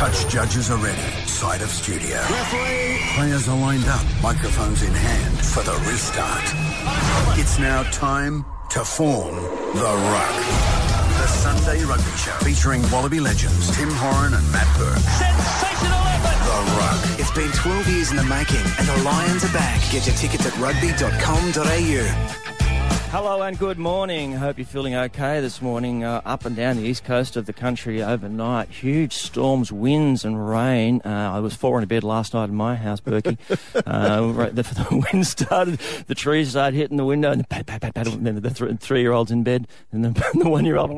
Touch judges are ready. Side of studio. Referee. Players are lined up. Microphones in hand for the restart. It's now time to form the ruck. The Sunday Rugby Show featuring Wallaby legends Tim Horan and Matt Burke. Sensational effort. The ruck. It's been 12 years in the making, and the Lions are back. Get your tickets at rugby.com.au. Hello and good morning. Hope you're feeling okay this morning. Uh, up and down the east coast of the country overnight, huge storms, winds, and rain. Uh, I was four in a bed last night in my house, Berkey. uh, the, the, wind started, the trees started hitting the window, and pat, pat, pat, pat, and then the th- three-year-old's in bed, and the, the one-year-old.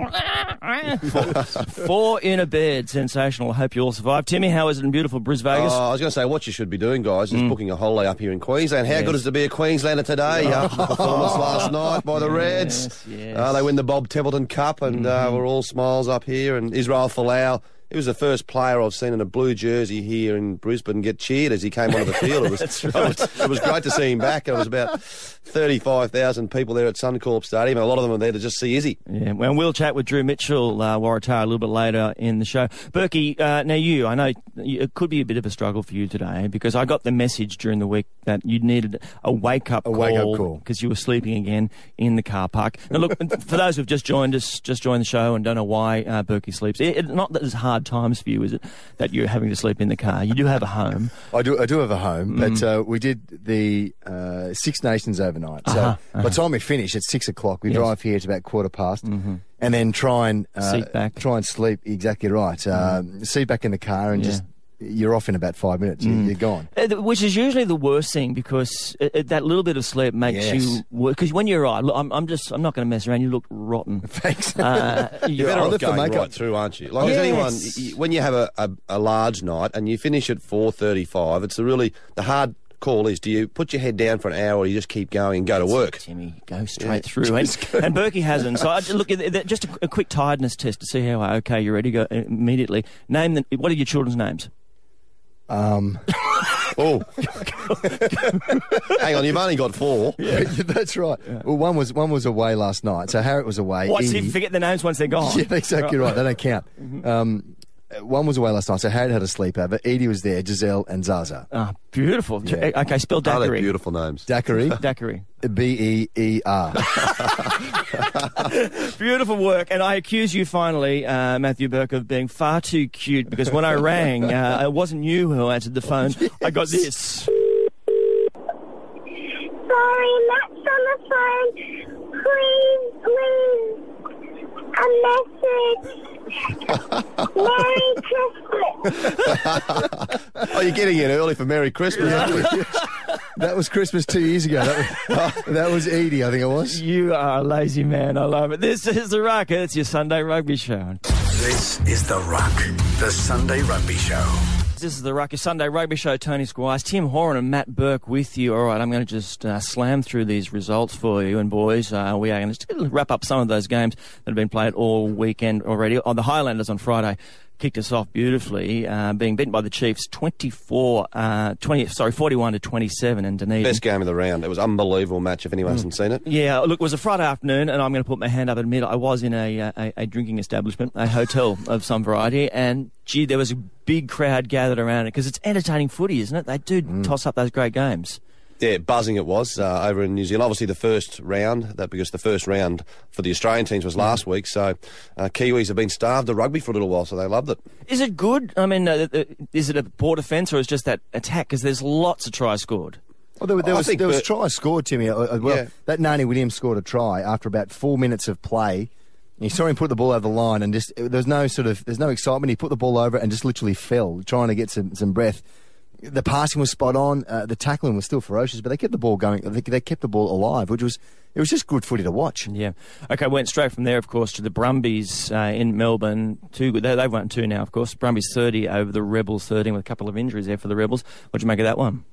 four, four in a bed, sensational. I hope you all survive. Timmy, how is it in beautiful Bris Vegas? Oh, I was going to say, what you should be doing, guys, is booking a holiday up here in Queensland. How Yes. good is it to be a Queenslander today? After the performance last night by the Reds. Yes, yes. Uh, they win the Bob Templeton Cup, and uh, we're all smiles up here. And Israel Folau, he was the first player I've seen in a blue jersey here in Brisbane get cheered as he came onto the field. It was, That's it was, it was great to see him back. There was about 35,000 people there at Suncorp Stadium, and a lot of them were there to just see Izzy. Yeah, well, we'll chat with Drew Mitchell, uh, Waratah, a little bit later in the show. Berkey, uh, now you, I know it could be a bit of a struggle for you today because I got the message during the week that you needed a wake up call, wake-up call. because you were sleeping again in the car park. Now, look, for those who've just joined us, just joined the show and don't know why uh, Berkey sleeps, it, it- not that it's hard times for you, is it, that you're having to sleep in the car? You do have a home. I do. I do have a home, Mm. but uh, we did the uh, Six Nations overnight. So Uh-huh, by the time we finish it's six o'clock, we Yes. drive here at about quarter past, and then try and uh, Seat back. try and sleep. Exactly right. Um, seat back in the car, and Yeah. just you're off in about five minutes. You, You're gone. Uh, Which is usually the worst thing because uh, uh, that little bit of sleep makes Yes. you work. Because when you're right, look, I'm, I'm just, I'm not going to mess around. You look rotten. Thanks. Uh, You're you're better I'll off lift the going makeup. right through, aren't you? Like Yes. anyone, y- y- when you have a, a, a large night and you finish at four thirty-five, it's a really the hard call is: do you put your head down for an hour, or you just keep going and go to work? Timmy, go straight through. And, and Berkey hasn't. So I, look, th- th- just a, a quick tiredness test to see how okay you're ready. To go immediately. Name the. What are your children's names? Um, Oh, hang on, you've only got four. yeah, that's right. Well, one was one was away last night. So Harriet was away. What? So Edie- you forget the names once they're gone. Yeah, exactly right. They don't count. Mm-hmm. Um, one was away last night, so Harriet had a sleepover. Edie was there, Giselle and Zaza. Ah, beautiful. Yeah. Okay, spell Oh, they're daiquiri. beautiful names. Daiquiri, Daiquiri. B E E R. Beautiful work. And I accuse you finally, uh, Matthew Burke, of being far too cute because when I rang, uh, it wasn't you who answered the phone. I got this. Sorry, Matt's on the phone. Please leave a message. Merry Christmas. Oh, you're getting in early for Merry Christmas. aren't you? That was Christmas two years ago. That was, oh, that was Edie, I think it was. You are a lazy man. I love it. This is the Rucker. It's your Sunday rugby show. This is The Ruck, the Sunday Rugby Show. This is the Rucker Sunday Rugby Show. Tony Squires, Tim Horan, and Matt Burke with you. All right, I'm going to just uh, slam through these results for you. And boys, uh, we are going to wrap up some of those games that have been played all weekend already. On the Highlanders on Friday kicked us off beautifully, uh, being beaten by the Chiefs 24, uh, 20, sorry, 41 to 27 in Dunedin. Best game of the round. It was an unbelievable match. If anyone hasn't seen it, Yeah, look, it was a Friday afternoon, and I'm going to put my hand up and admit I was in a, a, a drinking establishment, a hotel of some variety, and gee, there was a big crowd gathered around it because it's entertaining footy, isn't it? They do toss up those great games. Yeah, buzzing it was uh, over in New Zealand. Obviously, the first round that because the first round for the Australian teams was last week. So uh, Kiwis have been starved of rugby for a little while, so they loved it. Is it good? I mean, uh, uh, is it a poor defence or is it just that attack? Because there's lots of tries scored. Well, there, there was think there was Bert- tries scored, Timmy. Uh, uh, well, Yeah. that Nanai-Williams scored a try after about four minutes of play. You saw him put the ball over the line, and just there's no sort of there's no excitement. He put the ball over and just literally fell, trying to get some some breath. The passing was spot on. Uh, the tackling was still ferocious, but they kept the ball going. They, they kept the ball alive, which was it was just good footy to watch. Yeah. Okay, went straight from there, of course, to the Brumbies uh, in Melbourne. Two. They, they've won two now, of course. Brumbies 30 over the Rebels 13 with a couple of injuries there for the Rebels. What'd you make of that one?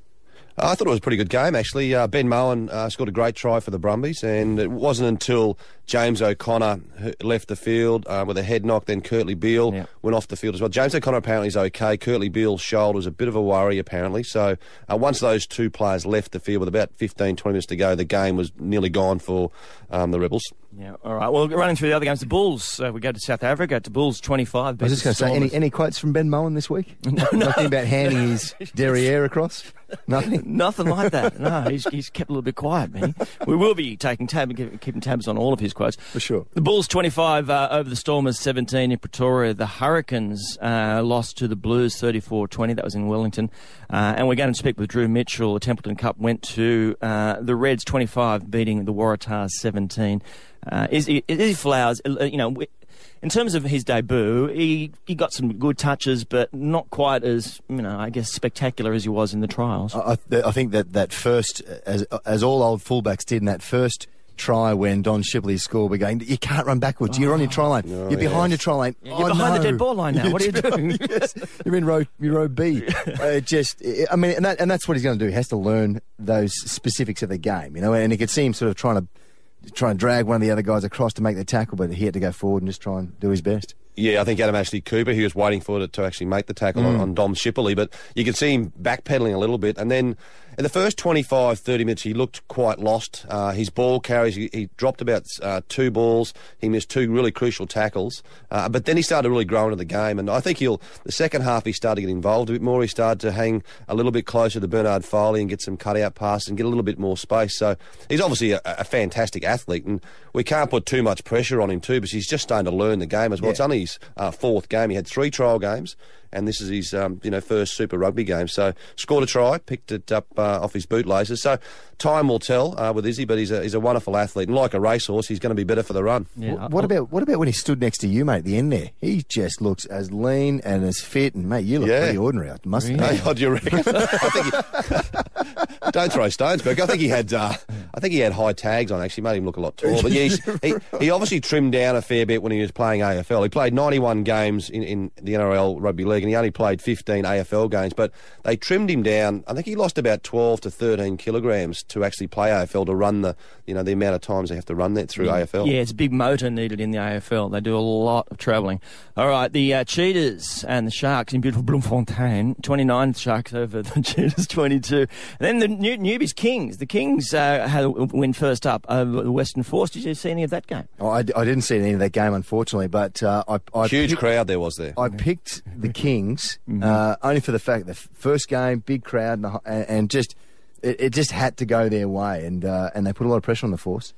I thought it was a pretty good game, actually. Uh, ben Mowen uh, scored a great try for the Brumbies, and it wasn't until James O'Connor left the field uh, with a head knock, then Kurtley Beale Yeah. went off the field as well. James O'Connor apparently is okay. Kurtley Beale's shoulder was a bit of a worry, apparently. So uh, once those two players left the field with about 15, 20 minutes to go, the game was nearly gone for um, the Rebels. Yeah, all right. Well, running through the other games, the Bulls, uh, we go to South Africa, to Bulls 25. I was just going to say, any, any quotes from Ben Mowen this week? Nothing about handing his derriere across? Nothing? Nothing like that. No, he's, he's kept a little bit quiet, man. We will be taking tab, keeping tabs on all of his quotes. For sure. The Bulls 25 uh, over the Stormers 17 in Pretoria. The Hurricanes uh, lost to the Blues 34-20. That was in Wellington. Uh, and we're going to speak with Drew Mitchell. The Templeton Cup went to uh, the Reds 25, beating the Waratahs 17. Uh, Izzy, Izzy Folau, uh, you know, in terms of his debut, he, he got some good touches, but not quite as, you know, I guess spectacular as he was in the trials. I, I I think that that first, as as all old fullbacks did in that first try when Dom Shipley scored, we're going, you can't run backwards. You're on your try line. You're behind your try line. You're Oh, behind the dead ball line now. What are you doing? yes, you're in row, you're row B. Uh, just, I mean, and, that, and that's what he's going to do. He has to learn those specifics of the game, you know. And you could see him sort of trying to try and drag one of the other guys across to make the tackle, but he had to go forward and just try and do his best. Yeah, I think Adam Ashley Cooper, he was waiting for it to actually make the tackle on, on Dom Shipley, but you could see him backpedaling a little bit. And then in the first 25, 30 minutes, he looked quite lost. Uh, his ball carries, he, he dropped about uh, two balls. He missed two really crucial tackles. Uh, but then he started really growing into the game. And I think he'll, the second half, he started to get involved a bit more. He started to hang a little bit closer to Bernard Foley and get some cutout passes and get a little bit more space. So he's obviously a, a fantastic athlete. And we can't put too much pressure on him, too, because he's just starting to learn the game as well. Yeah. It's only his uh, fourth game. He had three trial games, and this is his um, you know first Super Rugby game. So scored a try, picked it up uh, off his bootlaces. So time will tell uh, with Izzy, but he's a, he's a wonderful athlete, and like a racehorse, he's going to be better for the run. Yeah, Wh- what about what about when he stood next to you, mate, at the end there? He just looks as lean and as fit, and mate, you look Yeah. pretty ordinary. I must Really? Hey, what do you reckon? I think he, don't throw stones, Burke. I think he had uh, I think he had high tags on. Actually, made him look a lot taller. But yeah, he he obviously trimmed down a fair bit when he was playing AFL. He played 91 games in, in the NRL Rugby League, and he only played 15 AFL games. But they trimmed him down. I think he lost about 12 to 13 kilograms to actually play AFL to run the you know the amount of times they have to run that through AFL. Yeah, it's a big motor needed in the AFL. They do a lot of travelling. All right, the uh, Cheetahs and the Sharks in beautiful Bloemfontein. 29 Sharks over the Cheetahs, 22. And then the new, newbies Kings. The Kings uh, had a win first up over the Western Force. Did you see any of that game? Oh, I, I didn't see any of that game, unfortunately, but uh, I, I Huge picked, crowd there was there. I picked the Kings uh, only for the fact that the first game, big crowd, and, and, and just it, it just had to go their way, and uh, and they put a lot of pressure on the force.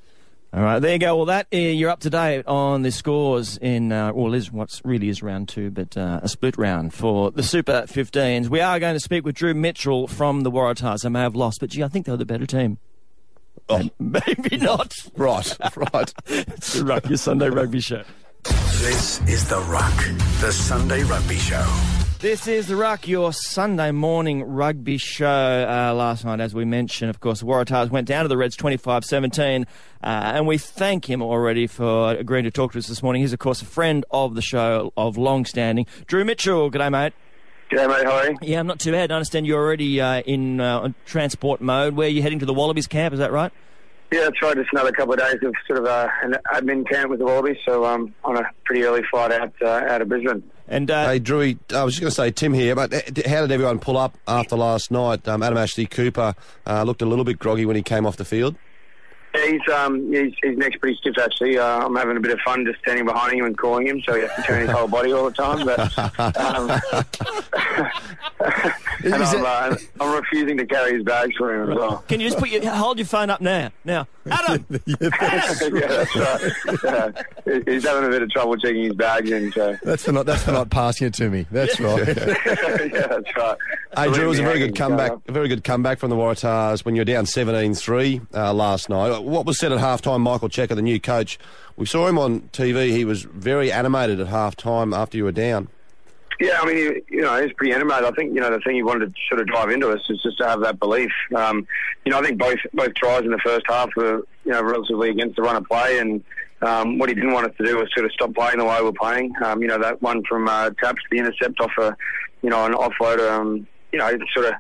All right, there you go. Well, that uh, you're up to date on the scores in, uh, well, is what's really is round two, but uh, a split round for the Super 15s. We are going to speak with Drew Mitchell from the Waratahs. They may have lost, but gee, I think they were the better team. Oh. Maybe not. right, right. it's the Ruck, your Sunday rugby show. This is The Ruck, the Sunday Rugby Show. This is the Ruck, your Sunday morning rugby show. Uh, last night, as we mentioned, of course, the Waratahs went down to the Reds 25 17, uh, and we thank him already for agreeing to talk to us this morning. He's, of course, a friend of the show of long standing. Drew Mitchell, g'day, mate. G'day, mate. How are you? Yeah, I'm not too bad. I understand you're already uh, in uh, transport mode. Where you heading to the Wallabies camp, is that right? Yeah, that's right. Just another couple of days of sort of uh, an admin camp with the Wallabies, so um, on a pretty early flight out uh, out of Brisbane. And uh, Hey, Drewy, I was just going to say, Tim here, but uh, how did everyone pull up after last night? Um, Adam Ashley Cooper uh, looked a little bit groggy when he came off the field. Yeah, he's um, he's, his neck's pretty stiff actually. Uh, I'm having a bit of fun just standing behind him and calling him, so he has to turn his whole body all the time. But um, and I'm, uh, I'm refusing to carry his bags for him as well. can you just put your hold your phone up now? Now, Adam. yeah, that's right. Yeah. He's having a bit of trouble checking his bags in, so That's for not that's for not passing it to me. That's right. yeah, that's right. Hey, Drew, it was a very good Believe me, I comeback. A very good comeback from the Waratahs when you were down 17-3 uh, last night. What was said at halftime? Michael Cheika, the new coach, we saw him on TV. He was very animated at halftime after you were down. Yeah, I mean, he, you know, he's pretty animated. I think, you know, the thing he wanted to sort of drive into us is just to have that belief. Um, you know, I think both both tries in the first half were, you know, relatively against the run of play, and um, what he didn't want us to do was sort of stop playing the way we're playing. Um, you know, that one from uh, Taps, the intercept off a, you know, an offload. Um, you know, sort of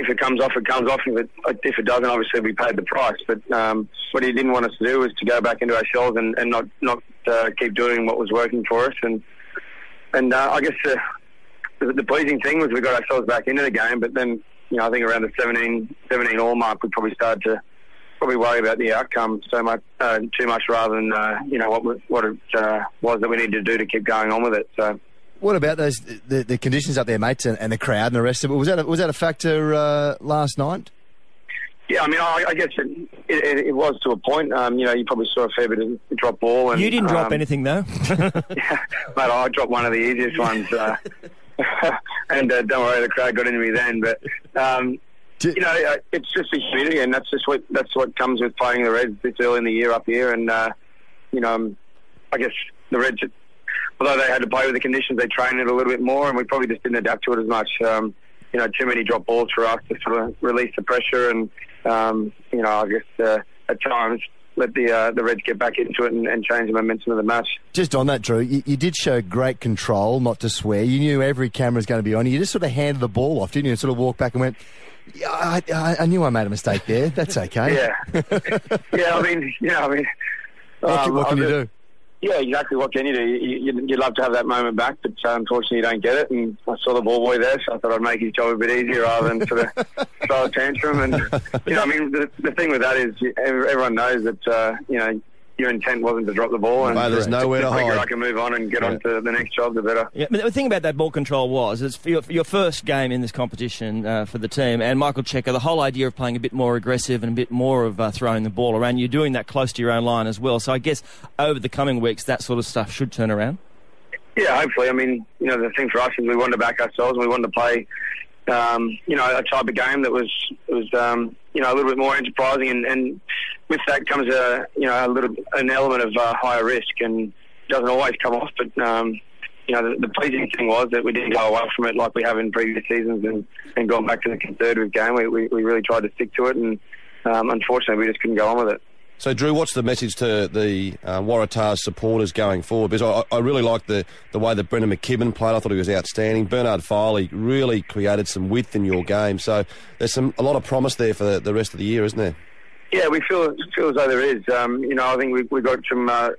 if it comes off, it comes off. If it if it doesn't, obviously we paid the price. But um, what he didn't want us to do was to go back into our shells and, and not not uh, keep doing what was working for us. And and uh, I guess the, the pleasing thing was we got ourselves back into the game. But then you know I think around the 17, 17 all mark, we probably started to probably worry about the outcome so much uh, too much rather than uh, you know what what it uh, was that we needed to do to keep going on with it. So. What about those the, the conditions up there, mates, and, and the crowd and the rest of it? Was that a, was that a factor uh, last night? Yeah, I mean, I, I guess it, it, it was to a point. Um, you know, you probably saw a fair bit of drop ball. And, You didn't drop um, anything though. Mate, I dropped one of the easiest ones. Uh, and uh, don't worry, the crowd got into me then. But um, Do- you know, uh, it's just the humidity, and that's just what that's what comes with playing the Reds this early in the year up here. And uh, you know, um, I guess the Reds, although they had to play with the conditions, they trained it a little bit more, and we probably just didn't adapt to it as much. Um, you know, too many drop balls for us to sort of release the pressure, and um, you know, I guess uh, at times let the uh, the Reds get back into it and, and change the momentum of the match. Just on that, Drew, you, you did show great control, not to swear. You knew every camera's going to be on you. You just sort of handed the ball off, didn't you? And sort of walked back and went, yeah, I, I, I knew I made a mistake there. That's okay. Yeah, yeah. I mean, yeah. I mean, What, can- um, what can you was- do? Yeah, exactly. What can you do? You, you, you'd love to have that moment back, but uh, unfortunately, you don't get it. And I saw the ball boy there, so I thought I'd make his job a bit easier rather than sort of throw a tantrum. And you know, I mean, the, the thing with that is everyone knows that uh, you know your intent wasn't to drop the ball. And Mate, there's nowhere the to hide. I can move on and get on to the next job, the better. Yeah, but the thing about that ball control was it's for your, for your first game in this competition uh, for the team, and Michael Cheika, the whole idea of playing a bit more aggressive and a bit more of uh, throwing the ball around, you're doing that close to your own line as well. So I guess over the coming weeks, that sort of stuff should turn around. Yeah, hopefully. I mean, you know, the thing for us is we wanted to back ourselves. and We wanted to play, um, you know, a type of game that was was um, you know a little bit more enterprising, and, and with that comes a you know a little an element of uh, higher risk, and doesn't always come off. But um, you know, the, the pleasing thing was that we didn't go away from it like we have in previous seasons, and, and gone back to the conservative game. We, we, we really tried to stick to it, and um, unfortunately, we just couldn't go on with it. So, Drew, what's the message to the uh, Waratahs supporters going forward? Because I, I really liked the, the way that Brendan McKibbin played. I thought he was outstanding. Bernard Foley really created some width in your game. So there's some a lot of promise there for the, the rest of the year, isn't there? Yeah, we feel feel as though there is. Um, you know, I think we we got some uh,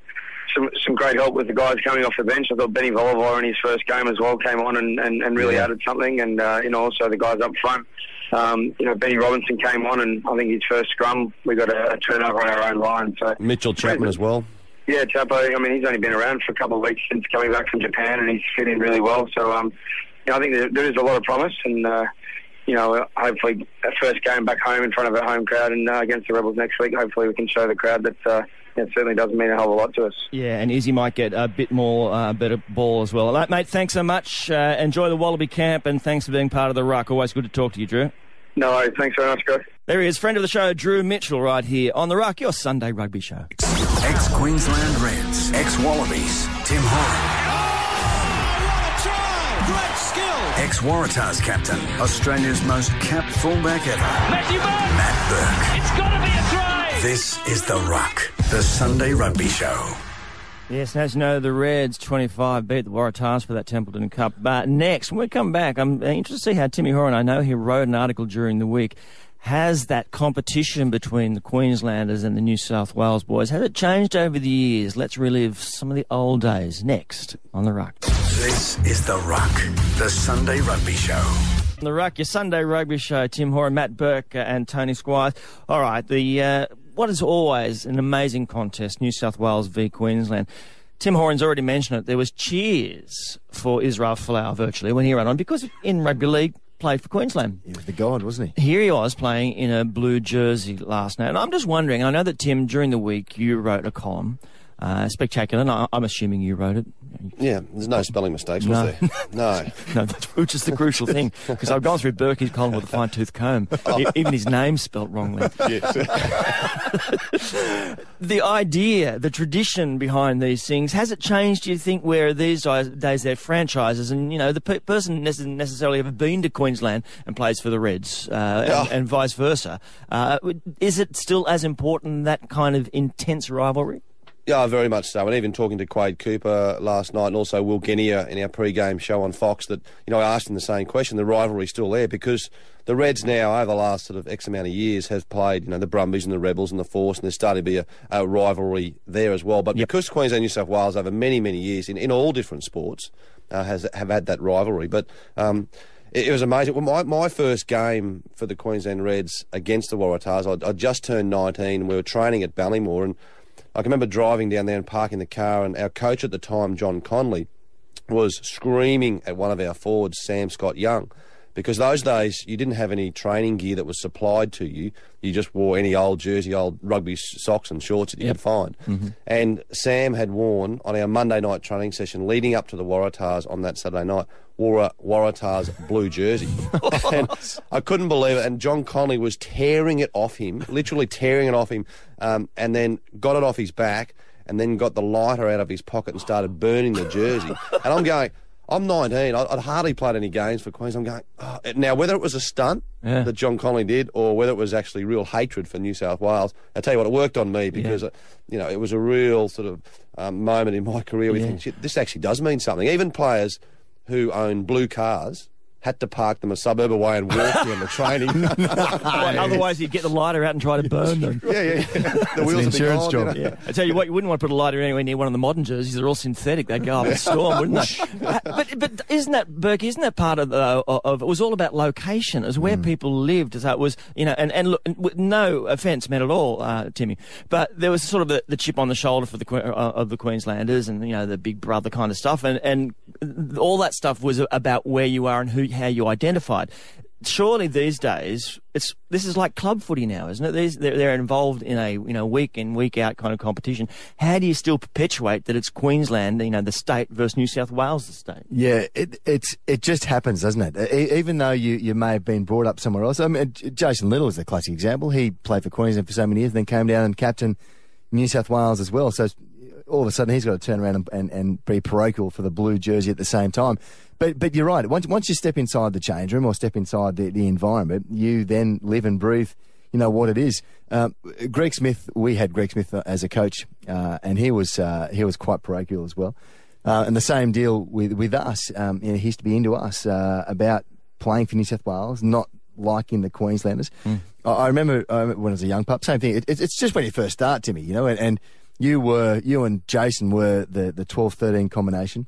some some great help with the guys coming off the bench. I thought Benny Volavola in his first game as well came on and, and, and really Yeah. added something, and uh, you know also the guys up front. Um, you know, Benny Robinson came on, and I think his first scrum we got a, a turnover on our own line. So Mitchell Chapman as well. yeah, Chapo. I mean, he's only been around for a couple of weeks since coming back from Japan, and he's fit in really well. So, um, you know, I think there, there is a lot of promise, and uh, you know, hopefully, a first game back home in front of a home crowd and uh, against the Rebels next week. Hopefully, we can show the crowd that uh, it certainly doesn't mean a whole lot to us. Yeah, and Izzy might get a bit more uh, better ball as well. Mate, mate, thanks so much. Uh, enjoy the Wallaby camp, and thanks for being part of the ruck. Always good to talk to you, Drew. No worries. Thanks very much, guys. There he is, friend of the show, Drew Mitchell, right here on the ruck, your Sunday rugby show. Ex Queensland Reds, ex Wallabies, Tim Horan. Ex Waratahs captain, Australia's most capped fullback ever, Matthew Burke. Matt Burke. It's got to be a try. This is The Ruck, the Sunday Rugby Show. Yes, and as you know, the Reds 25 beat the Waratahs for that Templeton Cup. But next, when we come back, I'm interested to see how Timmy Horan, I know he wrote an article during the week, has that competition between the Queenslanders and the New South Wales boys, has it changed over the years? Let's relive some of the old days next on The Ruck. This is The Ruck, the Sunday Rugby Show. The Ruck, your Sunday rugby show, Tim Horan, Matt Burke, uh, and Tony Squires. All right, the uh, what is always an amazing contest, New South Wales v Queensland. Tim Horan's already mentioned it. There was cheers for Israel Folau virtually when he ran on because in rugby league played for Queensland. He was the god, wasn't he? Here he was playing in a blue jersey last night. And I'm just wondering, I know that Tim, during the week, you wrote a column, uh, spectacular, and I, I'm assuming you wrote it. Yeah, there's no spelling mistakes, was there? No. No, that's which is the crucial thing because I've gone through Berkey's column with a fine tooth comb. E- Even his name's spelt wrongly. Yes. the idea, the tradition behind these things, has it changed? Do you think where these days days they're franchises, and you know the pe- person doesn't necessarily ever been to Queensland and plays for the Reds, uh, and, and vice versa? Uh, is it still as important that kind of intense rivalry? Yeah, very much so. And even talking to Quade Cooper last night and also Will Genia in our pre-game show on Fox that, you know, I asked him the same question. The rivalry's still there because the Reds now, over the last sort of X amount of years, have played, you know, the Brumbies and the Rebels and the Force, and there's starting to be a, a rivalry there as well. But because Queensland New South Wales over many, many years in, in all different sports uh, has have had that rivalry. But um, it, it was amazing. Well, my, my first game for the Queensland Reds against the Waratahs, I I just turned 19 and we were training at Ballymore and I can remember driving down there and parking the car, and our coach at the time, John Connolly, was screaming at one of our forwards, Sam Scott Young, because those days you didn't have any training gear that was supplied to you. You just wore any old jersey, old rugby socks and shorts that you could find. And Sam had worn on our Monday night training session leading up to the Waratahs on that Saturday night, wore a Waratahs blue jersey. and I couldn't believe it. And John Connolly was tearing it off him, literally tearing it off him, um, and then got it off his back and then got the lighter out of his pocket and started burning the jersey. and I'm going, I'm 19. I- I'd hardly played any games for Queens. I'm going, oh. now whether it was a stunt Yeah. that John Connolly did or whether it was actually real hatred for New South Wales, I tell you what, it worked on me because, uh, you know, it was a real sort of um, moment in my career where you Yeah. think, this actually does mean something. Even players who own blue cars had to park them a suburb away and walk them the training. Well, otherwise, you'd get the lighter out and try to burn them. yeah, yeah, yeah. The wheels an would insurance gone, job. you know. Yeah. I tell you what, you wouldn't want to put a lighter anywhere near one of the modern jerseys. They're all synthetic. They'd go up in storm, wouldn't they? But but isn't that Burke? Isn't that part of the of it was all about location? It was where people lived. So it was you know, and and look, with no offence meant at all, uh, Timmy. But there was sort of the, the chip on the shoulder for the uh, of the Queenslanders, and you know the big brother kind of stuff, and and all that stuff was about where you are and who how you identified. Surely these days, it's this is like club footy now, isn't it? These, they're, they're involved in a you know week in week out kind of competition. How do you still perpetuate that it's Queensland, you know, the state versus New South Wales, the state? Yeah, it it's it just happens, doesn't it? E- even though you, you may have been brought up somewhere else. I mean, Jason Little is a classic example. He played for Queensland for so many years, then came down and captained New South Wales as well. So all of a sudden, he's got to turn around and, and, and be parochial for the blue jersey at the same time. But but you're right. Once once you step inside the change room or step inside the, the environment, you then live and breathe. You know what it is. Um, Greg Smith, we had Greg Smith uh, as a coach, uh, and he was uh, he was quite parochial as well. Uh, and the same deal with with us. Um, you know, he used to be into us uh, about playing for New South Wales, not liking the Queenslanders. I, I, remember, I remember when I was a young pup. Same thing. It, it, it's just when you first start, Timmy. You know, and, and you were you and Jason were the the 12-13 combination,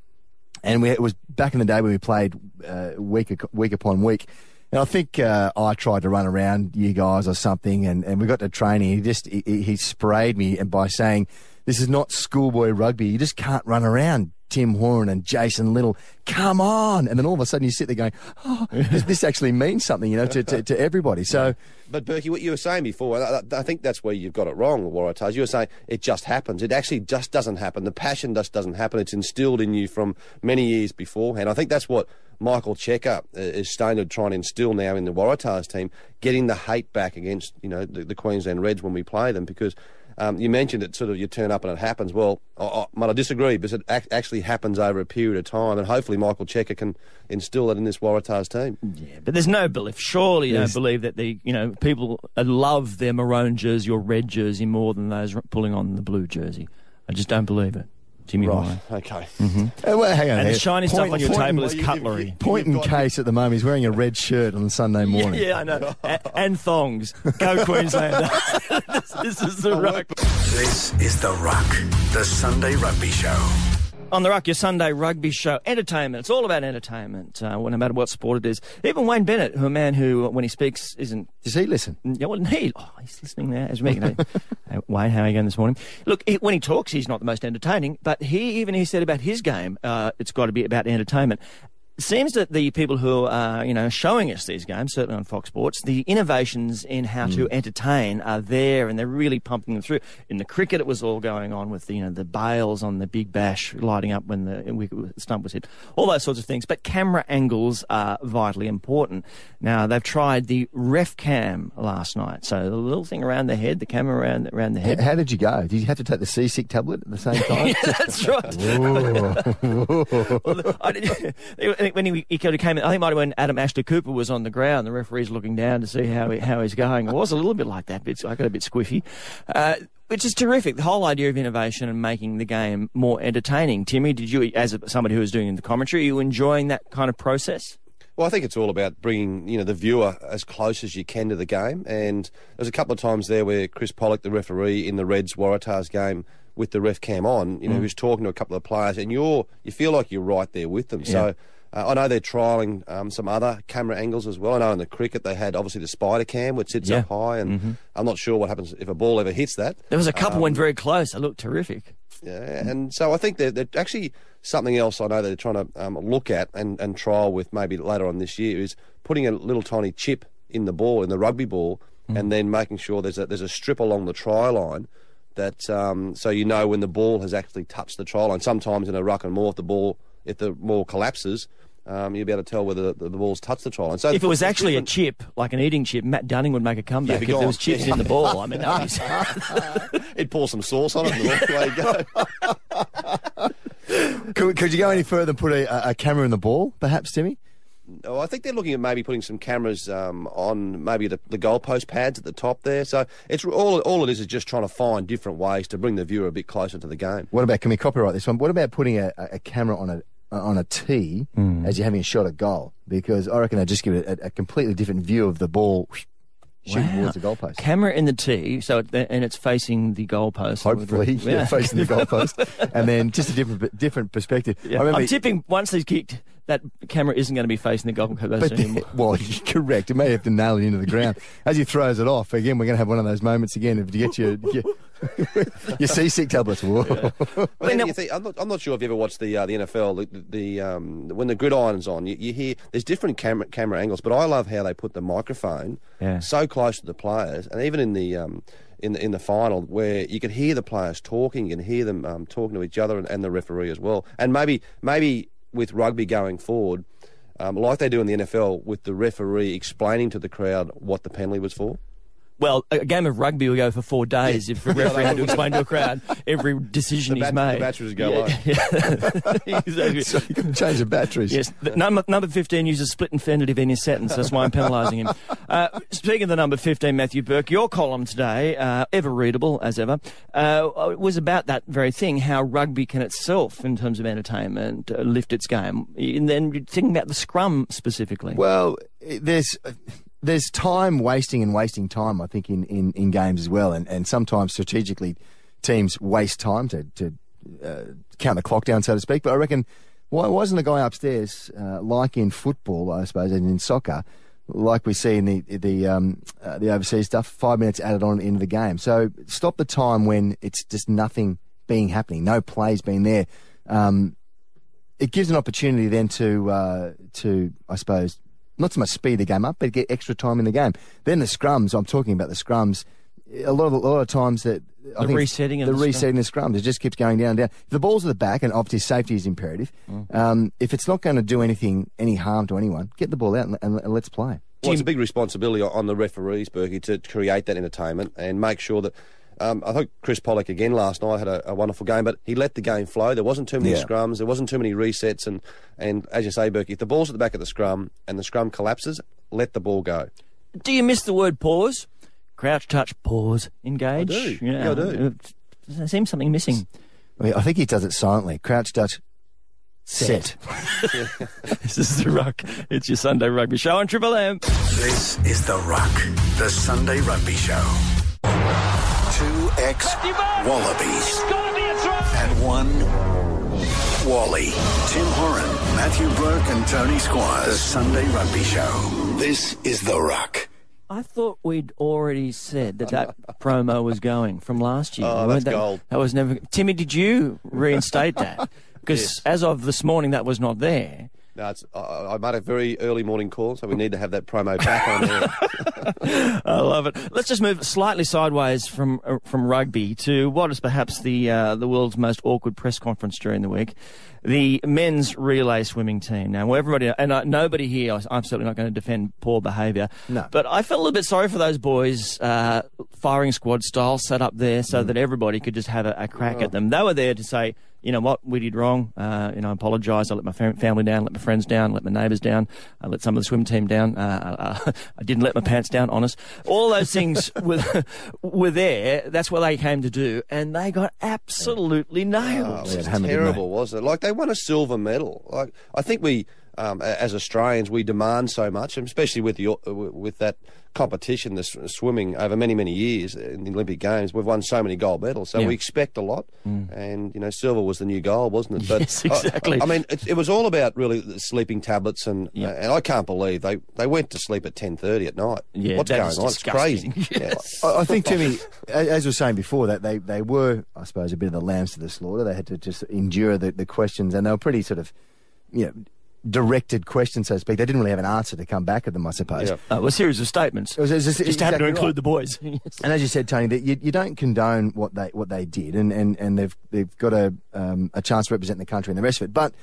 and we, it was back in the day when we played uh, week week upon week. And I think uh, I tried to run around you guys or something, and, and we got to training. He just he he sprayed me and by saying, "This is not schoolboy rugby. You just can't run around." Tim Horan and Jason Little, come on! And then all of a sudden you sit there going, "Oh, this, this actually means something," you know, to, to, to everybody. So But Berkey, what you were saying before, I, I- I think that's where you've got it wrong, Waratahs. You were saying it just happens. It actually just doesn't happen. The passion just doesn't happen. It's instilled in you from many years beforehand. I think that's what Michael Cheika uh, is starting to try and instill now in the Waratahs team, getting the hate back against you know the, the Queensland Reds when we play them because. Um, you mentioned it sort of you turn up and it happens. Well, I, I, I disagree because it ac- actually happens over a period of time, and hopefully Michael Cheika can instill that in this Waratahs team. Yeah, but there's no belief. Surely you Yes. don't believe that the you know people love their maroon jersey or red jersey more than those pulling on the blue jersey. I just don't believe it. Jimmy Ryan. Okay. Uh, well, hang on. And the shiny stuff on your table is cutlery. Point in case at the moment he's wearing a red shirt on Sunday morning. Yeah, I know. A- and thongs. Go Queensland. this, this is the ruck. This is The Ruck, the Sunday Rugby Show. On the Ruck, your Sunday rugby show. Entertainment. It's all about entertainment, uh, no matter what sport it is. Even Wayne Bennett, who a man who, when he speaks, isn't Does he listen? Yeah, well, he, oh, he's listening there as me. Hey, Wayne, how are you going this morning? Look, he, when he talks, he's not the most entertaining, but he even he said about his game, uh, it's got to be about entertainment. It seems that the people who are, you know, showing us these games, certainly on Fox Sports, the innovations in how to hmm. entertain are there, and they're really pumping them through. In the cricket, it was all going on with the, you know, the bails on the Big Bash lighting up when the wicket stump was hit, all those sorts of things. But camera angles are vitally important. Now they've tried the ref cam last night, so the little thing around the head, the camera around around the head. How did you go? Did you have to take the seasick tablet at the same time? yeah, That's right. Well, I it think when he, he kind of came in, I think might have when Adam Ashley Cooper was on the ground, the referee's looking down to see how he, how he's going. It was a little bit like that. Bit, I got a bit squiffy. Uh, which is terrific. The whole idea of innovation and making the game more entertaining. Timmy, did you, as a, somebody who was doing the commentary, are you enjoying that kind of process? Well, I think it's all about bringing you know the viewer as close as you can to the game. And there's a couple of times there where Chris Pollock, the referee in the Reds Waratahs game, with the ref cam on, you know, Mm. who's talking to a couple of players, and you're you feel like you're right there with them. So. Uh, I know they're trialling um, some other camera angles as well. I know in the cricket they had obviously the spider cam, which sits Yeah. Mm-hmm. up high, and I'm not sure what happens if a ball ever hits that. There was a couple Um, went very close. They looked terrific. Yeah, and so I think that that actually something else I know they're trying to um, look at and, and trial with maybe later on this year is putting a little tiny chip in the ball in the rugby ball, and then making sure there's a there's a strip along the try line that um, so you know when the ball has actually touched the try line. Sometimes in a ruck and more, if the ball if the ball collapses. Um, you'll be able to tell whether the, the ball's touched the try line. So If it was there's actually a chip, like an eating chip, Matt Dunning would make a comeback be if there gone. was chips Yeah. in the ball. I mean, that would be... he'd pour some sauce on it and away you go. Could, could you go any further and put a, a camera in the ball, perhaps, Timmy? Oh, I think they're looking at maybe putting some cameras um, on maybe the, the goalpost pads at the top there. So it's all all it is is just trying to find different ways to bring the viewer a bit closer to the game. What about, can we copyright this one? What about putting a, a a camera on a Uh, on a tee hmm. as you're having a shot at goal? Because I reckon they just give it a, a completely different view of the ball shooting Wow. towards the goalpost. Camera in the tee, so it, and it's facing the goalpost. Hopefully, yeah. facing the goalpost, and then just a different different perspective. Yeah. I remember, I'm tipping once he's kicked, that camera isn't going to be facing the goalpost but anymore. well, you're correct. It may have to nail it into the ground as he throws it off. Again, we're going to have one of those moments again of to get your your, your seasick tablets. Whoa. But then now- you think, I'm, not, I'm not sure if you ever watched the uh, the NFL. The, the um, when the gridiron's on, you, you hear there's different camera camera angles. But I love how they put the microphone Yeah. so close to the players, and even in the um, in the in the final where you could hear the players talking, you can hear them um, talking to each other and, and the referee as well. And maybe maybe with rugby going forward. Um, like they do in the NFL, with the referee explaining to the crowd what the penalty was for. Well, a game of rugby will go for four days if the referee had to explain to a crowd every decision The he's made. the batteries go yeah, exactly. so you can change the batteries. Yes, the number, number 15 uses split infinitive in his sentence. That's why I'm penalising him. Uh, speaking of the number 15, Matthew Burke, your column today, uh, ever readable as ever, uh, was about that very thing, how rugby can itself, in terms of entertainment, uh, lift its game. And then you're thinking about the scrum specifically. Well, there's there's time wasting and wasting time. I think in, in, in games as well, and and sometimes strategically, teams waste time to to uh, count the clock down, so to speak. But I reckon why wasn't a guy upstairs uh, like in football, I suppose, and in soccer. Like we see in the the um, uh, the overseas stuff, five minutes added on into the game. So stop the time when it's just nothing being happening, no plays being there. Um, it gives an opportunity then to uh, to I suppose not so much speed the game up, but get extra time in the game. Then the scrums. I'm talking about the scrums. A lot of a lot of times that I The think resetting of the, the scrum. resetting the scrums. It just keeps going down and down. If the ball's at the back, and obviously safety is imperative. Mm. Um, if it's not going to do anything any harm to anyone, get the ball out and, and, and let's play. Well, it's a big responsibility on- on the referees, Berkey, to create that entertainment and make sure that. Um, I think Chris Pollock again last night had a, a wonderful game, but he let the game flow. There wasn't too many Yeah. scrums, there wasn't too many resets, and, and as you say, Berkey, if the ball's at the back of the scrum and the scrum collapses, let the ball go. Do you miss the word pause? Crouch, touch, pause, engage. I do. You know, Yeah, I do. uh, There seems something missing. I, mean, I think he does it silently. Crouch, Dutch, set. This is the Ruck. It's your Sunday Rugby Show on Triple M. This is The Ruck, the Sunday Rugby Show. Two ex Wallabies Gotta be a try. and one Wally. Tim Horan, Matthew Burke, and Tony Squires. The Sunday Rugby Show. This is The Ruck. I thought we'd already said that that promo was going from last year. Oh, that's that, gold. That was never. Timmy, did you reinstate that? Because as of this morning, that was not there. No, it's, I, I made a very early morning call, so we need to have that promo back on there. I love it. Let's just move slightly sideways from uh, from rugby to what is perhaps the uh, the world's most awkward press conference during the week, the men's relay swimming team. Now, well, everybody and uh, nobody here, I- I'm certainly not going to defend poor behaviour. No. but I felt a little bit sorry for those boys, uh, firing squad style, set up there so that everybody could just have a, a crack at them. They were there to say. you know what, we did wrong. Uh, you know, I apologise. I let my fam- family down, let my friends down, let my neighbours down, I let some of the swim team down. Uh, uh, I didn't let my pants down, honest. All those things were, were there. That's what they came to do, and they got absolutely nailed. Oh, it was Yeah, hammered, didn't terrible, wasn't it? Like they won a silver medal. Like I think we, um, as Australians, we demand so much, and especially with the uh, with that competition, the swimming over many many years in the Olympic Games, we've won so many gold medals, so Yeah. we expect a lot. And you know, silver was the new gold, wasn't it? But Yes, I- exactly. I, mean, it, it was all about really the sleeping tablets, and Yeah. and I can't believe they they went to sleep at ten thirty at night. Yeah, what's going on? It's crazy. Yes. I, I think, Timmy, a- as we were saying before, that they, they were, I suppose, a bit of the lambs to the slaughter. They had to just endure the, the questions, and they were pretty sort of, you know, directed questions, so to speak. They didn't really have an answer to come back at them, I suppose. Yeah. Uh, well, a series of statements. It was, it was just, Just happened to include right. the boys. And as you said, Tony, that you, you don't condone what they what they did, and, and, and they've they've got a um, a chance to represent the country and the rest of it. But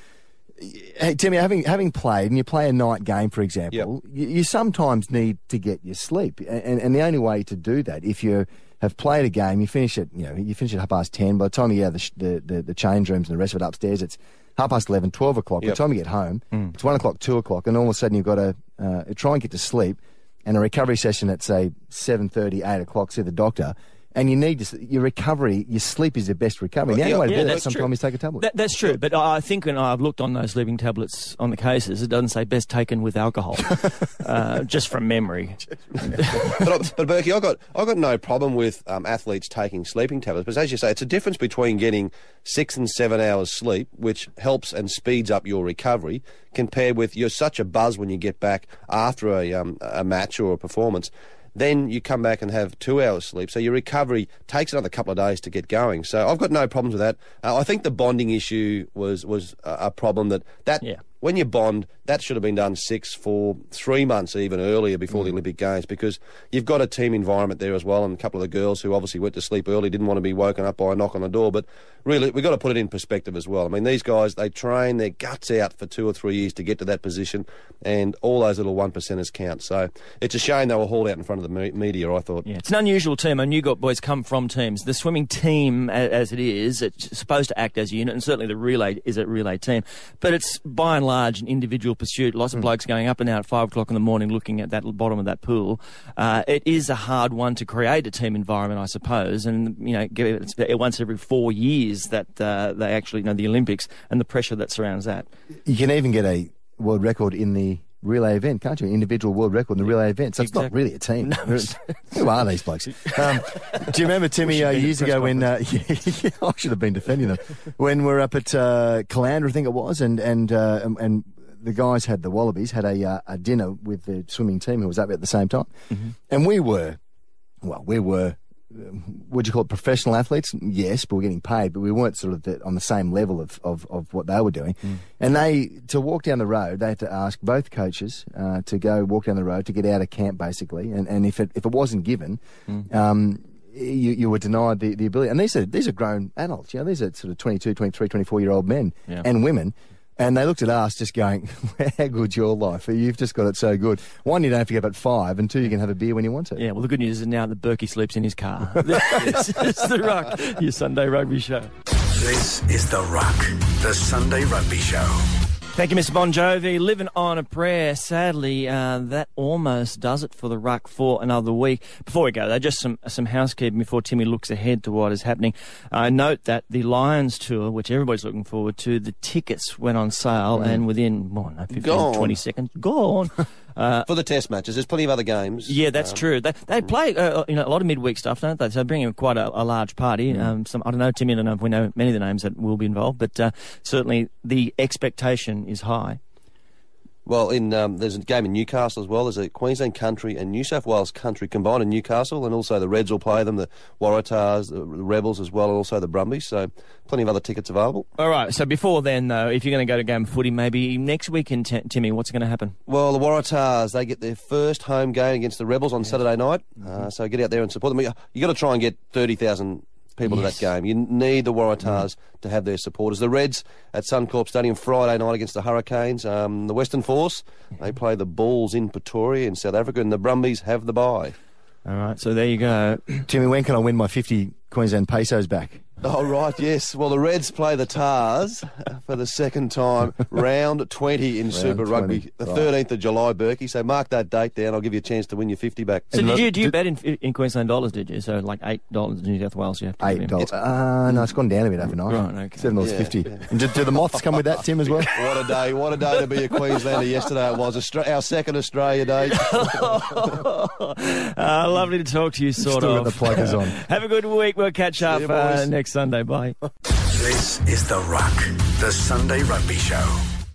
hey, Timmy, having having played and you play a night game, for example, you, you sometimes need to get your sleep, and, and the only way to do that if you have played a game, you finish it, you know, you finish at half past ten. By the time you get out of the, the, the the change rooms and the rest of it upstairs, it's half past 11, 12 o'clock. By the time you get home, it's one o'clock, two o'clock, and all of a sudden you've got to uh, try and get to sleep and a recovery session at say 7.30, 8 o'clock, see the doctor, and you need to, your recovery, your sleep is your best recovery. The only Yeah, way to yeah, do that that's true. sometimes is take a tablet. That, that's true, but I think when I've looked on those sleeping tablets on the cases, it doesn't say best taken with alcohol, uh, just from memory. but, I- but Berkey, I got I got no problem with um, athletes taking sleeping tablets, but as you say, it's a difference between getting six and seven hours sleep, which helps and speeds up your recovery, compared with you're such a buzz when you get back after a um, a match or a performance. Then you come back and have two hours sleep, so your recovery takes another couple of days to get going. So I've got no problems with that. Uh, I think the bonding issue was was a, a problem that that Yeah. when you bond, that should have been done six, four, three months even earlier before the mm. Olympic Games because you've got a team environment there as well. And a couple of the girls who obviously went to sleep early didn't want to be woken up by a knock on the door. But really, we've got to put it in perspective as well. I mean, these guys, they train their guts out for two or three years to get to that position, and all those little one percenters count. So it's a shame they were hauled out in front of the me- media, I thought. Yeah, it's an unusual team, and you got boys come from teams. The swimming team, as it is, it's supposed to act as a unit, and certainly the relay is a relay team. But it's by and large an individual pursuit. Lots of blokes going up and out at five o'clock in the morning, looking at that bottom of that pool. Uh, it is a hard one to create a team environment, I suppose, and you know, give it- it's once every four years that uh, they actually you know the Olympics and the pressure that surrounds that. You can even get a world record in the relay event, can't you? Individual world record in the relay event. So it's not really a team. Who are these blokes? Um, do you remember, Timmy, uh, years ago when uh, I should have been defending them when we're up at uh, Caloundra, I think it was, and and uh, and, and the guys had the Wallabies had a uh, a dinner with the swimming team who was up at the same time, and we were, well, we were. Would you call it professional athletes? Yes, but we're getting paid, but we weren't sort of the, on the same level of, of, of what they were doing. And they, to walk down the road, they had to ask both coaches uh, to go walk down the road to get out of camp, basically. And, and if it if it wasn't given, um, you, you were denied the, the ability. And these are these are grown adults. You know, these are sort of 22, 23, 24 year old men Yeah. and women. And they looked at us just going, how good's your life? You've just got it so good. One, you don't have to get up at five, and two, you can have a beer when you want to. Yeah, well, the good news is now that Berkey sleeps in his car. this is the Ruck, your Sunday rugby show. This is The Ruck, the Sunday Rugby Show. Thank you, Mr. Bon Jovi. Living on a prayer. Sadly, uh, that almost does it for the ruck for another week. Before we go, though, just some some housekeeping before Timmy looks ahead to what is happening. I note that the Lions tour, which everybody's looking forward to, the tickets went on sale, and within well, no, 15, Gone. 20 seconds, gone. uh, For the test matches, there's plenty of other games. yeah, that's true. They, they play uh, you know a lot of midweek stuff, don't they? So bringing quite a, a large party. Um, some I don't know, Timmy. I don't know if we know many of the names that will be involved, but uh, certainly the expectation is high. Well, in um, there's a game in Newcastle as well. There's a Queensland Country and New South Wales Country combined in Newcastle, and also the Reds will play them, the Waratahs, the Rebels as well, and also the Brumbies. So plenty of other tickets available. All right. So before then, though, if you're going to go to game of footy, maybe next weekend, T- Timmy, what's going to happen? Well, the Waratahs they get their first home game against the Rebels on Saturday night. Uh, so get out there and support them. You got to try and get thirty thousand people Yes. to that game. You need the Waratahs to have their supporters. The Reds at Suncorp Stadium Friday night against the Hurricanes. Um, the Western Force they play the Bulls in Pretoria in South Africa, and the Brumbies have the bye. All right. So there you go. Timmy, when can I win my 50 Queensland pesos back? Oh, right, yes. Well, the Reds play the Tahs for the second time, round 20 in Super 20, Rugby, the right. 13th of July, Berkey. So mark that date down. I'll give you a chance to win your 50 back. So And did you, do you bet in, in Queensland dollars, did you? So like $8 in New South Wales you have to give Eight him. dollars. Uh, no, it's gone down a bit overnight. Right, okay. Seven dollars Yeah, fifty. And do, do the moths come with that, Tim, as well? What a day, what a day to be a Queenslander yesterday it was. Austra- our second Australia day. Uh, lovely to talk to you, sort Still of. got the pluggers on. Have a good week. We'll catch up you, uh, next Sunday. Bye. This is The Ruck, the Sunday Rugby Show.